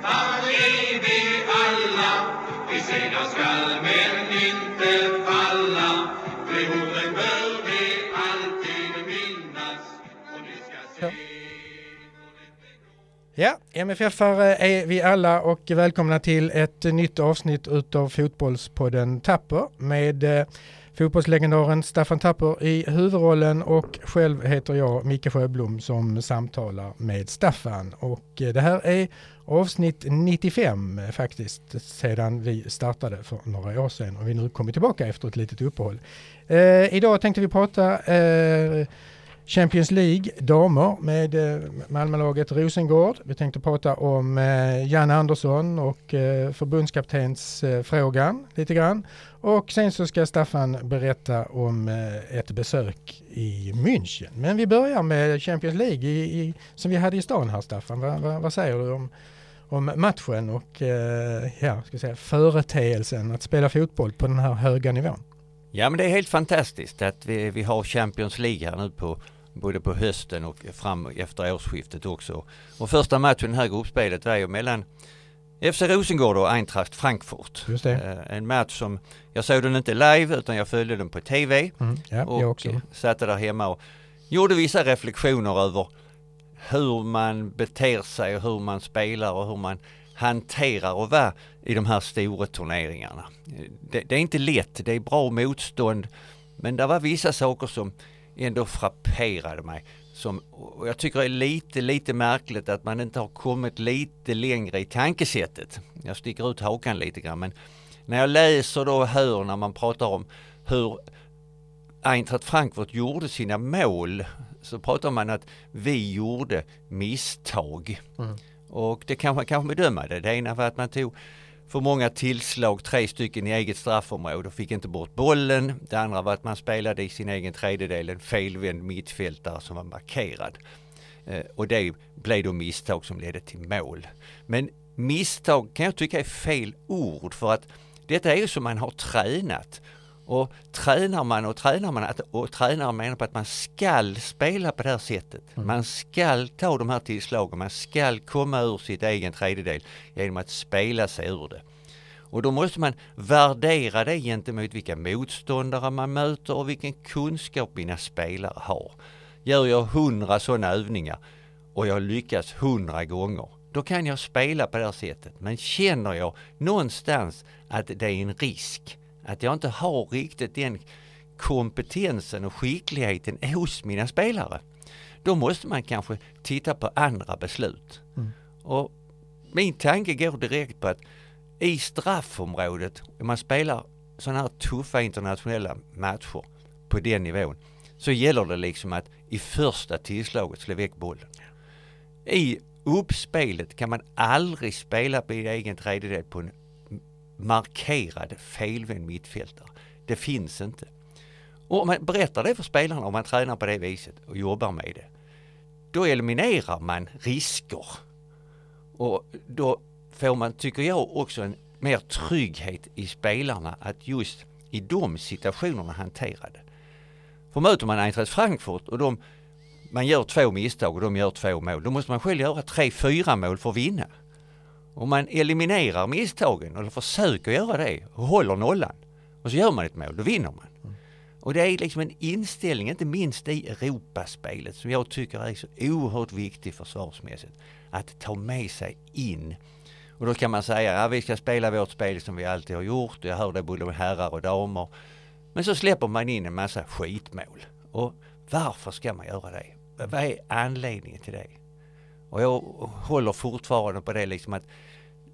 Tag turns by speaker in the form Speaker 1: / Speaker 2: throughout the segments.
Speaker 1: kämpar är vi alla. Vi segrar skall men inte falla. De orden bör vi alltid minnas. Och ni ska se
Speaker 2: Ja, MFF-are är vi alla och välkomna till ett nytt avsnitt utav Fotbollspodden Tapper med eh, fotbollslegendaren Staffan Tapper i huvudrollen och själv heter jag Micke Sjöblom som samtalar med Staffan. Och eh, det här är avsnitt 95 eh, faktiskt sedan vi startade för några år sedan och vi nu kommit tillbaka efter ett litet uppehåll. Eh, idag tänkte vi prata eh, Champions League damer med eh, Malmölaget Rosengård. Vi tänkte prata om Janne Jan Andersson och eh, förbundskaptensfrågan lite grann. Och sen så ska Staffan berätta om ett besök i München. Men vi börjar med Champions League i, i, som vi hade i stan här Staffan. Va, va, vad säger du om, om matchen och ja, ska säga, företeelsen att spela fotboll på den här höga nivån?
Speaker 3: Ja men det är helt fantastiskt att vi, vi har Champions League här nu på både på hösten och fram efter årsskiftet också. Och första matchen i det här gruppspelet var ju mellan FC Rosengård och Eintracht Frankfurt.
Speaker 2: Eh,
Speaker 3: en match som, jag såg den inte live utan jag följde den på TV.
Speaker 2: Mm, ja,
Speaker 3: och
Speaker 2: jag också.
Speaker 3: satte där hemma och gjorde vissa reflektioner över hur man beter sig och hur man spelar och hur man hanterar och vara i de här stora turneringarna. Det, det, är inte lätt, det är bra motstånd men det var vissa saker som ändå frapperade mig. Som, och jag tycker det är lite, lite märkligt att man inte har kommit lite längre i tankesättet. Jag sticker ut hakan lite grann men när jag läser då och hör när man pratar om hur Eintracht Frankfurt gjorde sina mål så pratar man att vi gjorde misstag. Mm. Och det kan man kanske bedöma det. Det ena var att man tog för många tillslag, tre stycken i eget straffområde och fick inte bort bollen. Det andra var att man spelade i sin egen tredjedel en felvänd mittfältare som var markerad. Eh, och det blev då misstag som ledde till mål. Men misstag kan jag tycka är fel ord för att detta är ju som man har tränat. Och tränar man och tränar man och tränar menar på att man skall spela på det här sättet. Mm. Man skall ta de här tillslagen, man skall komma ur sitt egen tredjedel genom att spela sig ur det. Och då måste man värdera det gentemot vilka motståndare man möter och vilken kunskap mina spelare har. Gör jag hundra sådana övningar och jag lyckas hundra gånger, då kan jag spela på det här sättet. Men känner jag någonstans att det är en risk, att jag inte har riktigt den kompetensen och skickligheten hos mina spelare, då måste man kanske titta på andra beslut. Mm. Och min tanke går direkt på att i straffområdet, om man spelar sådana här tuffa internationella matcher på den nivån, så gäller det liksom att i första tillslaget slå väck bollen. I uppspelet kan man aldrig spela på egen tredjedel på en markerad felvänd mittfältare. Det finns inte. Och om man berättar det för spelarna om man tränar på det viset och jobbar med det, då eliminerar man risker. Och då får man, tycker jag, också en mer trygghet i spelarna att just i de situationerna hantera det. För möter man Eintracht Frankfurt och de, man gör två misstag och de gör två mål, då måste man själv göra tre, fyra mål för att vinna. Om man eliminerar misstagen eller försöker göra det och håller nollan och så gör man ett mål, då vinner man. Mm. Och det är liksom en inställning, inte minst i Europaspelet, som jag tycker är så oerhört viktig försvarsmässigt. Att ta med sig in. Och då kan man säga, ja vi ska spela vårt spel som vi alltid har gjort. Jag hör det både herrar och damer. Men så släpper man in en massa skitmål. Och varför ska man göra det? Vad är anledningen till det? Och jag håller fortfarande på det liksom att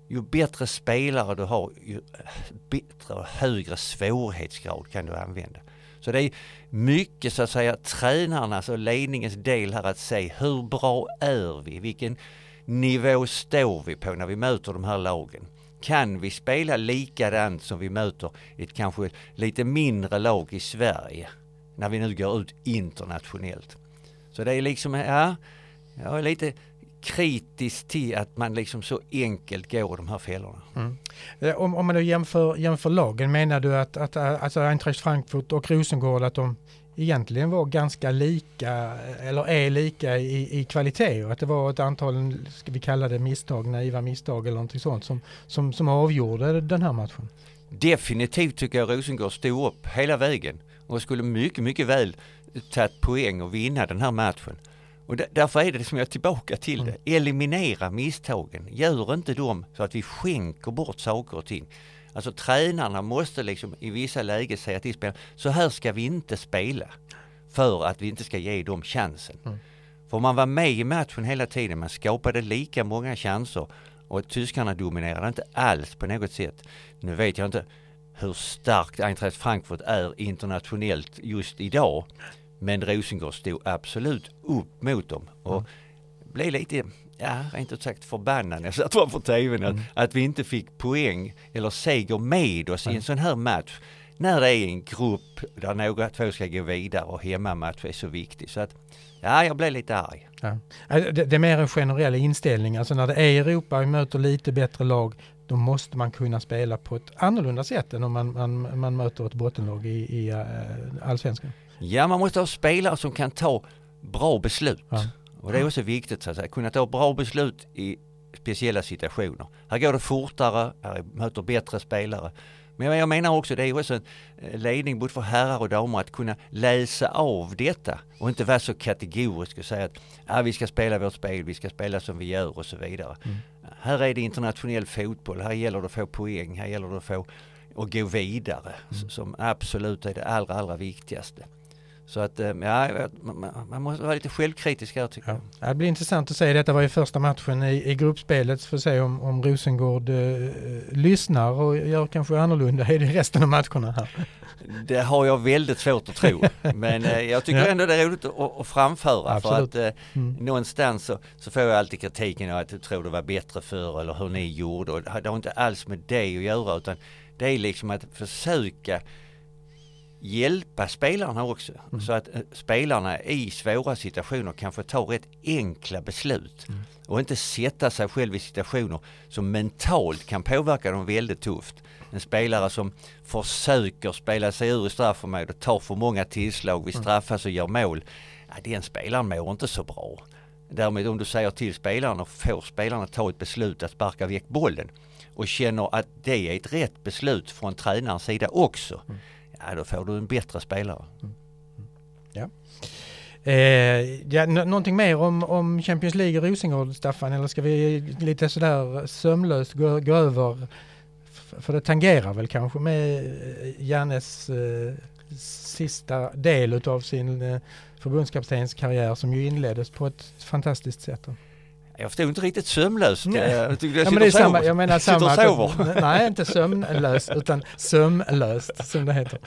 Speaker 3: ju bättre spelare du har, ju äh, bättre och högre svårighetsgrad kan du använda. Så det är mycket så att säga tränarnas och ledningens del här att se hur bra är vi? Vilken nivå står vi på när vi möter de här lagen? Kan vi spela likadant som vi möter ett kanske lite mindre lag i Sverige när vi nu går ut internationellt? Så det är liksom, ja, jag är lite kritisk till att man liksom så enkelt går de här fällorna.
Speaker 2: Mm. Eh, om, om man då jämför, jämför lagen, menar du att, att alltså Eintracht Frankfurt och Rosengård att de egentligen var ganska lika eller är lika i, i kvalitet och att det var ett antal, ska vi kalla det misstag, naiva misstag eller någonting sånt som, som, som avgjorde den här matchen?
Speaker 3: Definitivt tycker jag Rosengård stod upp hela vägen och skulle mycket, mycket väl tagit poäng och vinna den här matchen. Och därför är det som jag är tillbaka till det. Mm. Eliminera misstagen. Gör inte dem så att vi skänker bort saker och ting. Alltså tränarna måste liksom i vissa lägen säga till spelarna, så här ska vi inte spela. För att vi inte ska ge dem chansen. Mm. För man var med i matchen hela tiden, man skapade lika många chanser och tyskarna dominerade inte alls på något sätt. Nu vet jag inte hur starkt Eintracht Frankfurt är internationellt just idag. Men Rosengård stod absolut upp mot dem och mm. blev lite, ja rent ut sagt förbannad när jag satt framför tvn mm. att, att vi inte fick poäng eller seger med oss mm. i en sån här match. När det är en grupp där några två ska gå vidare och hemmamatch är så viktig. Så att, ja, jag blev lite arg. Ja.
Speaker 2: Det, det, är mer en generell inställning, alltså när det är Europa och möter lite bättre lag då måste man kunna spela på ett annorlunda sätt än om man, man, man möter ett bottenlag i, i uh, allsvenskan.
Speaker 3: Ja, man måste ha spelare som kan ta bra beslut. Ja. Och det är också viktigt så att säga, kunna ta bra beslut i speciella situationer. Här går det fortare, här möter bättre spelare. Men jag menar också, det är också en eh, ledning både för herrar och damer att kunna läsa av detta och inte vara så kategorisk och säga att ah, vi ska spela vårt spel, vi ska spela som vi gör och så vidare. Mm. Här är det internationell fotboll, här gäller det att få poäng, här gäller det att få och gå vidare mm. som absolut är det allra, allra viktigaste. Så att eh, ja, man måste vara lite självkritisk här tycker ja.
Speaker 2: jag. Det blir intressant att se. Detta var ju första matchen i, i gruppspelet. Får se om, om Rosengård eh, lyssnar och gör kanske annorlunda i resten av matcherna här.
Speaker 3: Det har jag väldigt svårt att tro. Men eh, jag tycker ja. ändå det är roligt att, att framföra. Absolut. För att eh, mm. någonstans så, så, får jag alltid kritiken att jag tror det var bättre förr eller hur ni gjorde. Och det har inte alls med det att göra utan det är liksom att försöka hjälpa spelarna också. Mm. Så att eh, spelarna i svåra situationer kan få ta rätt enkla beslut. Mm. Och inte sätta sig själv i situationer som mentalt kan påverka dem väldigt tufft. En spelare som försöker spela sig ur i straffområdet, tar för många tillslag, vi mm. straffas och gör mål. Ja, den spelaren mår inte så bra. Därmed om du säger till spelarna och får spelarna ta ett beslut att sparka väck bollen och känner att det är ett rätt beslut från tränarens sida också. Mm ja då får du en bättre spelare. Mm.
Speaker 2: Ja. Eh, ja, någonting mer om, om Champions League i Rosengård, Staffan? Eller ska vi lite sådär sömlöst gå, gå över? För det tangerar väl kanske med eh, Jannes eh, sista del utav sin eh, förbundskaptenskarriär som ju inleddes på ett fantastiskt sätt.
Speaker 3: Jag förstod inte riktigt sömlöst. Nej. Jag
Speaker 2: tyckte jag ja, men det är samma, jag menar samma. Sover. nej, inte sömnlöst utan sömlöst som det heter.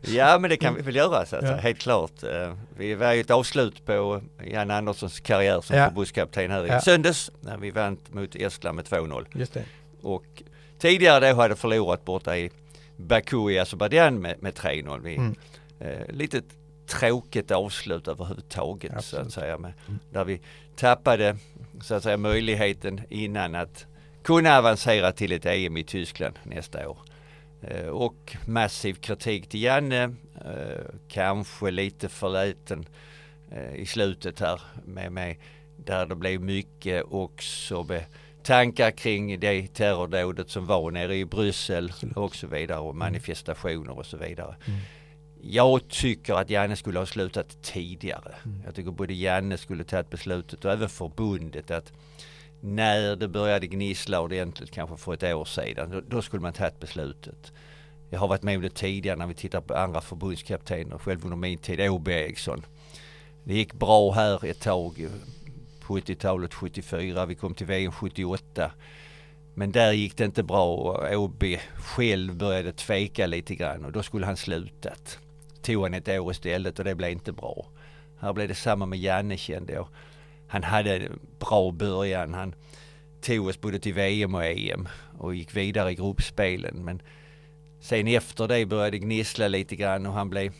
Speaker 3: ja, men det kan vi väl göra så att ja. helt klart. Eh, vi var ju ett avslut på Jan Anderssons karriär som ja. förbundskapten här i ja. söndags när vi vann mot Estland med 2-0. Just det. Och tidigare då hade förlorat borta i Baku i Azerbajdzjan med, med 3-0. mm. eh, litet tråkigt avslut överhuvudtaget Absolut. så att säga. Med, mm. Där vi tappade så att säga möjligheten innan att kunna avancera till ett EM i Tyskland nästa år. Eh, och massiv kritik till Janne, eh, kanske lite förläten eh, i slutet här med mig där det blev mycket också med tankar kring det terrordådet som var nere i Bryssel Absolut. och så vidare och mm. manifestationer och så vidare. Mm. Jag tycker att Janne skulle ha slutat tidigare. Mm. Jag tycker både Janne skulle tagit beslutet och även förbundet att när det började gnissla ordentligt, kanske för ett år sedan, då, då skulle man tagit beslutet. Jag har varit med om det tidigare när vi tittar på andra förbundskaptener, själv under min tid, Åby Eriksson. Det gick bra här ett tag, 70-talet, 74, vi kom till VM 78. Men där gick det inte bra och Åby själv började tveka lite grann och då skulle han slutat tog han ett år istället och det blev inte bra. Här blev det samma med Janne kände jag. Han hade en bra början. Han tog oss både till VM och EM och gick vidare i gruppspelen. Men sen efter det började det gnissla lite grann och han blev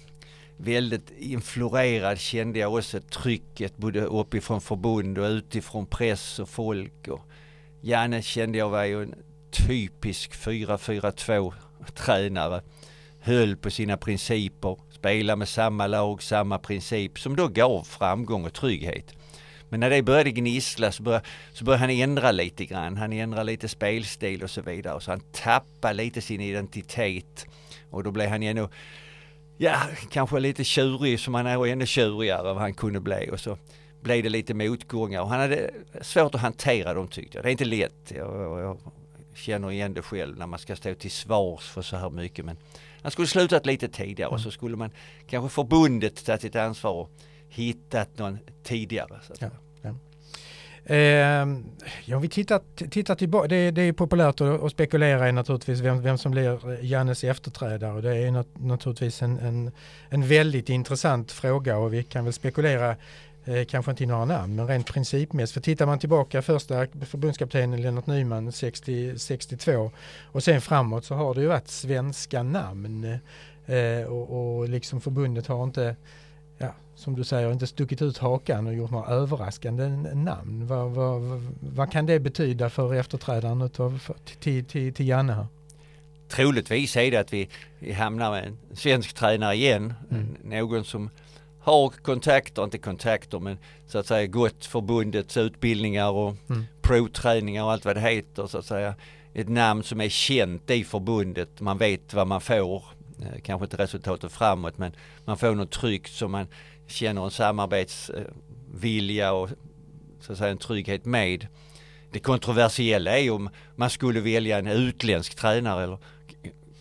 Speaker 3: väldigt influerad kände jag också trycket både uppifrån förbund och utifrån press och folk. Och Janne kände jag var ju en typisk 4-4-2 tränare. Höll på sina principer, Spela med samma lag, samma princip som då gav framgång och trygghet. Men när det började gnissla så började, så började han ändra lite grann. Han ändrade lite spelstil och så vidare. Så han tappade lite sin identitet. Och då blev han ännu, ja, kanske lite tjurig som han är och ännu tjurigare än vad han kunde bli. Och så blev det lite motgångar och han hade svårt att hantera dem tyckte jag. Det är inte lätt. Jag, jag känner igen det själv när man ska stå till svars för så här mycket. Men han skulle slutat lite tidigare och så skulle man kanske förbundet tagit sitt ansvar och hittat någon tidigare. Så att
Speaker 2: Ja. Eh, ja, vi tittar, tittar tillbaka, det, det är populärt att, att spekulera i naturligtvis vem, vem som blir Jannes efterträdare. Det är nat, naturligtvis en, en, en väldigt intressant fråga och vi kan väl spekulera eh, kanske inte i några namn, men rent principmässigt. För tittar man tillbaka första förbundskaptenen Lennart Nyman 60, 62 och sen framåt så har det ju varit svenska namn eh, och, och liksom förbundet har inte ja, som du säger, inte stuckit ut hakan och gjort några överraskande namn. Vad, vad, vad, kan det betyda för efterträdaren utav, för, till, till, till Janne här?
Speaker 3: Troligtvis är det att vi, vi hamnar med en svensk tränare igen.
Speaker 2: Mm.
Speaker 3: Någon som har kontakter, inte kontakter men så att säga gått förbundets utbildningar och
Speaker 2: Mm.
Speaker 3: provträningar och allt vad det heter så att säga. Ett namn som är känt i förbundet, man vet vad man får. Eh, Kanske inte resultatet framåt men man får något tryggt som man känner en samarbetsvilja och så att säga en trygghet med. Det kontroversiella är om man skulle välja en utländsk tränare eller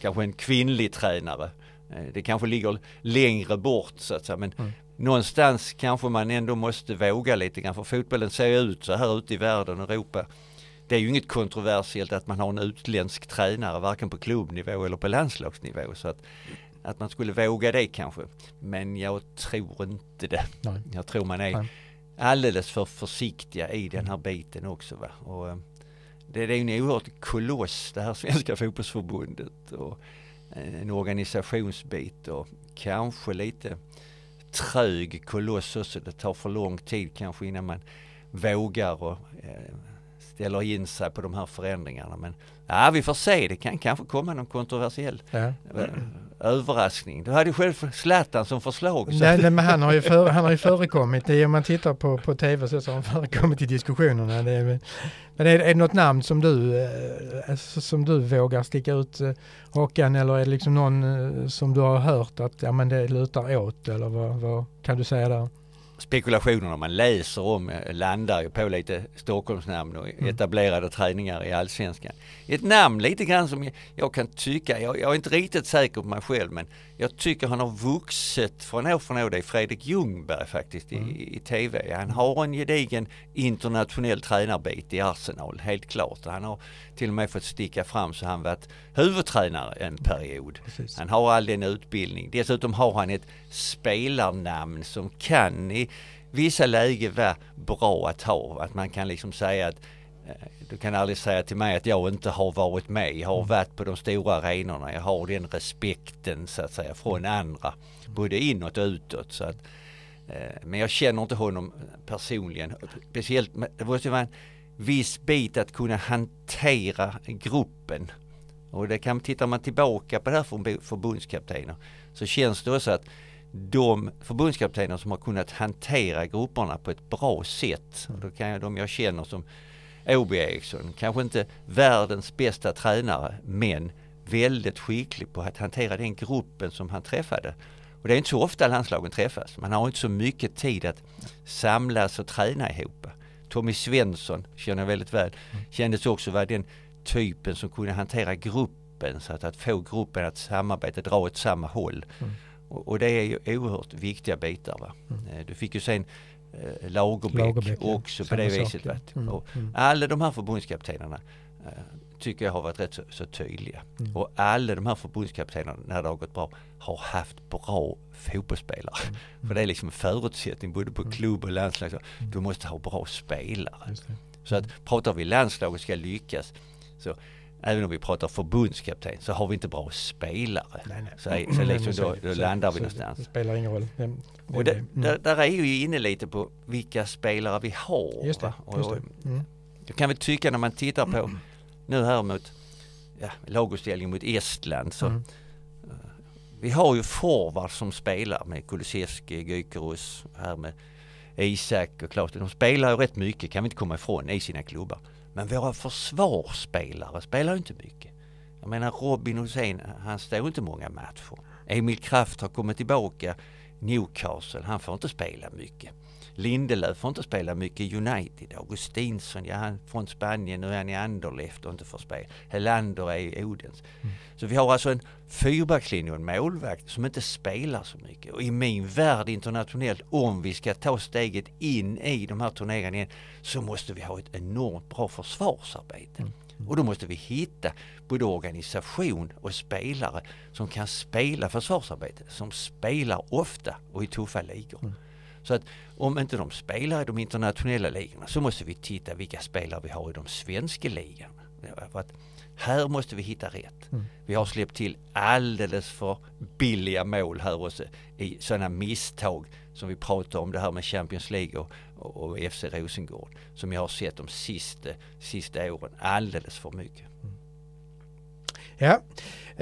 Speaker 3: kanske en kvinnlig tränare. Eh, Det kanske ligger längre bort så att säga men
Speaker 2: Mm.
Speaker 3: någonstans kanske man ändå måste våga lite grann för fotbollen ser ut så här ute i världen och Europa. Det är ju inget kontroversiellt att man har en utländsk tränare varken på klubbnivå eller på landslagsnivå så att, att man skulle våga det kanske. Men jag tror inte det.
Speaker 2: Nej.
Speaker 3: Jag tror man är
Speaker 2: Nej.
Speaker 3: alldeles för försiktiga i den här biten också. Va? Och, eh, det, det är ju en oerhört koloss det här Svenska fotbollsförbundet och en organisationsbit och kanske lite trög koloss också. Det tar för lång tid kanske innan man vågar och eh, ställer in sig på de här förändringarna. Men ja, vi får se. Det kan kanske komma någon kontroversiell
Speaker 2: Ja.
Speaker 3: Eh, överraskning. Du hade ju själv Zlatan som förslag. Så
Speaker 2: Nej, nej, men han har ju, för, han har ju förekommit, det är, om man tittar på, på tv så så har han förekommit i diskussionerna. Det är, men är, är det något namn som du, eh, alltså, som du vågar sticka ut eh, hakan eller är det liksom någon eh, som du har hört att ja, men det lutar åt eller vad, vad kan du säga där?
Speaker 3: Spekulationerna man läser om eh, landar ju på lite Stockholmsnamn och
Speaker 2: Mm.
Speaker 3: etablerade träningar i allsvenskan. Ett namn lite grann som jag, jag kan tycka, jag, jag är inte riktigt säker på mig själv men jag tycker han har vuxit från år från år. Det är Fredrik Ljungberg faktiskt
Speaker 2: Mm.
Speaker 3: i, i TV. Han har en gedigen internationell tränarbit i Arsenal, helt klart. Han har till och med fått sticka fram så han varit huvudtränare en period.
Speaker 2: Precis.
Speaker 3: Han har all den utbildning. Dessutom har han ett spelarnamn som kan i vissa lägen vara bra att ha. Att man kan liksom säga att eh, du kan aldrig säga till mig att jag inte har varit med. Jag har varit på de stora arenorna. Jag har den respekten så att säga från andra. Både inåt och utåt. Så att, eh, men jag känner inte honom personligen. Speciellt, det måste vara en viss bit att kunna hantera gruppen. Och det kan, tittar man tillbaka på det här förbu- förbundskaptener så känns det också att de förbundskaptener som har kunnat hantera grupperna på ett bra sätt, och då kan jag, de jag känner som Åby Eriksson, kanske inte världens bästa tränare, men väldigt skicklig på att hantera den gruppen som han träffade. Och det är inte så ofta landslagen träffas. Man har inte så mycket tid att samlas och träna ihop. Tommy Svensson känner jag väldigt väl. Kändes också vara den typen som kunde hantera gruppen så att, att få gruppen att samarbeta, dra åt samma håll.
Speaker 2: Mm.
Speaker 3: Och, och det är ju oerhört viktiga bitar. Va? Eh, Du fick ju sen eh, Lagerbäck,
Speaker 2: Lagerbäck, ja.
Speaker 3: också på
Speaker 2: Samma
Speaker 3: det viset.
Speaker 2: ja. Mm,
Speaker 3: Och
Speaker 2: mm.
Speaker 3: alla de här förbundskaptenerna eh, tycker jag har varit rätt så, så tydliga.
Speaker 2: Mm.
Speaker 3: Och alla de här förbundskaptenerna när det har gått bra har haft bra fotbollsspelare.
Speaker 2: Mm.
Speaker 3: För det är liksom en förutsättning både på klubb och landslag. Du måste ha bra spelare. Så att pratar vi landslaget ska lyckas så även om vi pratar förbundskapten så har vi inte bra spelare.
Speaker 2: Nej, nej.
Speaker 3: Så, så liksom då, då
Speaker 2: så-
Speaker 3: landar vi
Speaker 2: så
Speaker 3: någonstans.
Speaker 2: Det spelar ingen roll. Det, det,
Speaker 3: Och det,
Speaker 2: mm.
Speaker 3: där, där är ju inne lite på vilka spelare vi har.
Speaker 2: Just det.
Speaker 3: Och,
Speaker 2: Just det. Mm.
Speaker 3: jag kan väl tycka när man tittar på nu här mot ja, laguppställningen mot Estland så
Speaker 2: Mm.
Speaker 3: vi har ju forwards som spelar med Kulusevski, Gyökeres, här med Isak och Klaus. De spelar ju rätt mycket kan vi inte komma ifrån i sina klubbar. Men våra försvarsspelare spelar ju inte mycket. Jag menar Robin Hussein, han står inte många matcher. Emil Kraft har kommit tillbaka. Newcastle, han får inte spela mycket. Lindelöf får inte spela mycket United. Augustinsson, ja han från Spanien, nu är han i Anderlecht och inte får spela. Helander är i Odense. Så vi har alltså en fyrbackslinje och en målvakt som inte spelar så mycket. Och i min värld internationellt, om vi ska ta steget in i de här turneringarna igen, så måste vi ha ett enormt bra försvarsarbete. Och då måste vi hitta både organisation och spelare som kan spela försvarsarbete, som spelar ofta och i tuffa ligor. Så att om inte de spelar i de internationella ligorna så måste vi titta vilka spelare vi har i de svenska ligorna. För att här måste vi hitta rätt. Vi har släppt till alldeles för billiga mål här också i sådana misstag som vi pratar om det här med Champions League och, och, och FC Rosengård som jag har sett de sista, sista åren alldeles för mycket.
Speaker 2: Ja,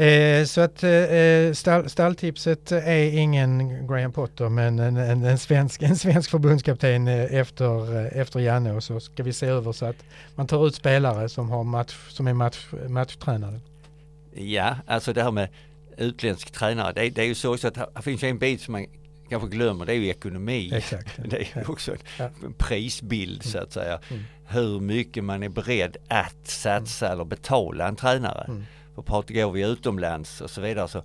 Speaker 2: eh, så att eh, stall, stalltipset är ingen Graham Potter men en, en, en, svensk, en svensk förbundskapten eh, efter, eh, efter Janne och så ska vi se över så att man tar ut spelare som, har match, som är match, matchtränare.
Speaker 3: Ja, alltså det här med utländsk tränare, det, det är ju så också att här finns en bit som man kanske glömmer, det är ju ekonomi.
Speaker 2: Exakt.
Speaker 3: Det är ju också en
Speaker 2: Ja.
Speaker 3: prisbild så att säga.
Speaker 2: Mm.
Speaker 3: Hur mycket man är beredd att satsa eller betala en tränare.
Speaker 2: Mm.
Speaker 3: För pratar går vi utomlands och så vidare så,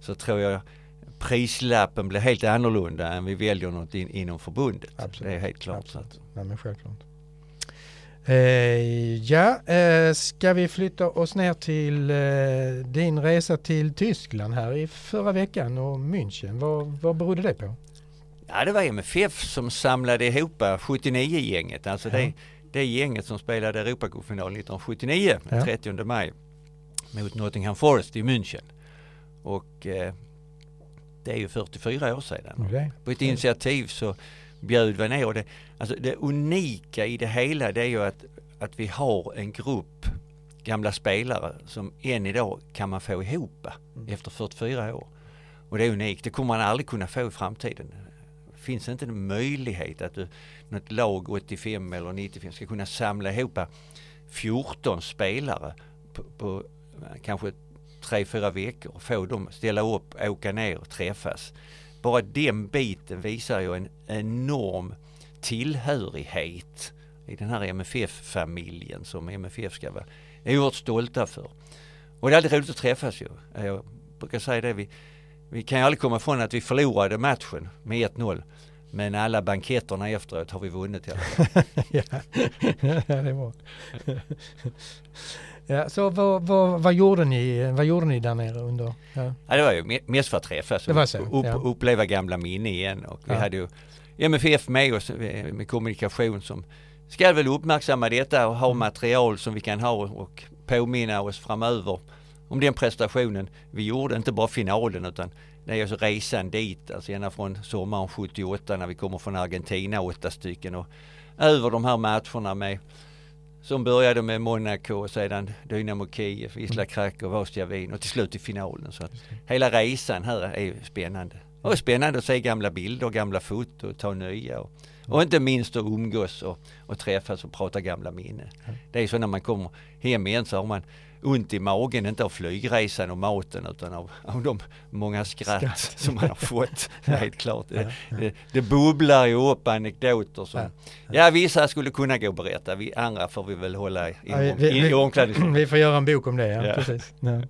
Speaker 3: så tror jag prislappen blir helt annorlunda än vi väljer något in, inom förbundet.
Speaker 2: Absolut.
Speaker 3: Det är helt klart.
Speaker 2: Absolut. Nej, men självklart. Eh, ja, eh, ska vi flytta oss ner till eh, din resa till Tyskland här i förra veckan och München. Vad, vad berodde det på?
Speaker 3: Ja, det var MFF som samlade ihop 79-gänget. Alltså
Speaker 2: Ja.
Speaker 3: det, det gänget som spelade Europacupfinal 1979, den
Speaker 2: Ja.
Speaker 3: 30 maj, mot Nottingham Forest i München. Och eh, det är ju 44 år sedan.
Speaker 2: Det?
Speaker 3: På ett initiativ så bjöd vi ner och det, alltså det unika i det hela det är ju att, att vi har en grupp gamla spelare som än idag kan man få ihop efter 44 år. Och det är unikt, det kommer man aldrig kunna få i framtiden. Det finns inte en möjlighet att du, något lag 85 eller 95 ska kunna samla ihop 14 spelare på, på Eh, kanske tre, fyra veckor och få dem ställa upp, åka ner och träffas. Bara den biten visar ju en enorm tillhörighet i den här MFF-familjen som MFF ska vara oerhört stolta för. Och det är alltid roligt att träffas ju. Jag brukar säga det, vi, vi kan ju aldrig komma ifrån att vi förlorade matchen med 1-0. Men alla banketterna efteråt har vi vunnit i alla fall.
Speaker 2: ja. ja, det är bra. ja, så vad, vad, vad, gjorde ni, vad gjorde ni där nere under? Ja.
Speaker 3: Ja, det var ju me- mest för att träffas
Speaker 2: var
Speaker 3: och
Speaker 2: så,
Speaker 3: upp,
Speaker 2: ja.
Speaker 3: uppleva gamla minnen igen. Och vi hade ju MFF med oss eh, med kommunikation som ska väl uppmärksamma detta och ha
Speaker 2: Mm.
Speaker 3: material som vi kan ha och påminna oss framöver om den prestationen vi gjorde, inte bara finalen utan det är alltså resan dit, alltså ända från sommaren 78 när vi kommer från Argentina, åtta stycken och över de här matcherna med som började med Monaco och sedan Dynamo Kiev. Isla Krakow, Ostia Wien och till slut i finalen. Så att hela resan här är spännande. Och spännande att se gamla bilder, gamla foto och ta nya. Och, och inte minst att umgås och, och träffas och prata gamla minnen. Det är så när man kommer hem igen så har man ont i magen, inte av flygresan och maten utan av, av de många skratt,
Speaker 2: Skratt.
Speaker 3: som man har fått. Helt klart.
Speaker 2: Ja,
Speaker 3: Det, det, det bubblar ju upp anekdoter som,
Speaker 2: Ja,
Speaker 3: ja vissa skulle kunna gå och berätta, vi andra får vi väl hålla i,
Speaker 2: Ja, vi-
Speaker 3: i, i omklädningsrummet.
Speaker 2: Vi får göra en bok om det, ja.
Speaker 3: Ja.
Speaker 2: Precis. Ja.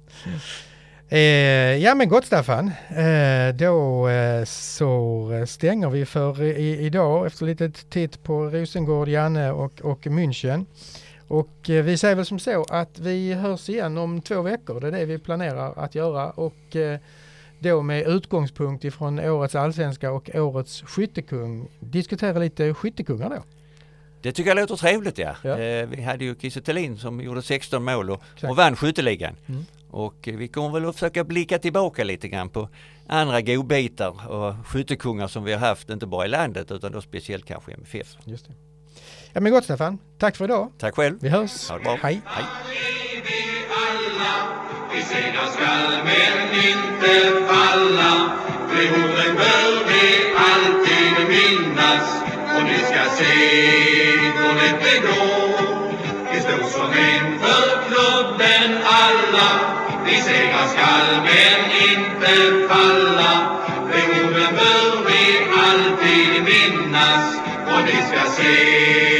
Speaker 2: Eh, ja men gott Staffan, eh, då eh, så stänger vi för i, idag efter lite titt på Rosengård, Janne och, och München. Och eh, vi säger väl som så att vi hörs igen om två veckor, det är det vi planerar att göra och eh, då med utgångspunkt ifrån årets allsvenska och årets skyttekung, diskutera lite skyttekungar då.
Speaker 4: Det tycker jag låter trevligt ja.
Speaker 2: Ja.
Speaker 4: Eh, vi hade ju Kiese som gjorde 16 mål och, och vann skytteligan.
Speaker 2: Mm.
Speaker 4: Och eh, vi kommer väl att försöka blicka tillbaka lite grann på andra godbitar och skyttekungar som vi har haft, inte bara i landet utan då speciellt kanske i MFF.
Speaker 2: Just det. Ja men gott Staffan, tack för idag.
Speaker 4: Tack själv!
Speaker 2: Vi hörs.
Speaker 4: Ha det bra.
Speaker 2: Hej.
Speaker 4: Hej.
Speaker 3: vi segrar skall men inte falla orden bör vi alltid minnas Och ni ska se hur lätt det går Vi står som en för klubben alla Vi segrar skall men inte falla orden bör vi alltid minnas Och ni ska se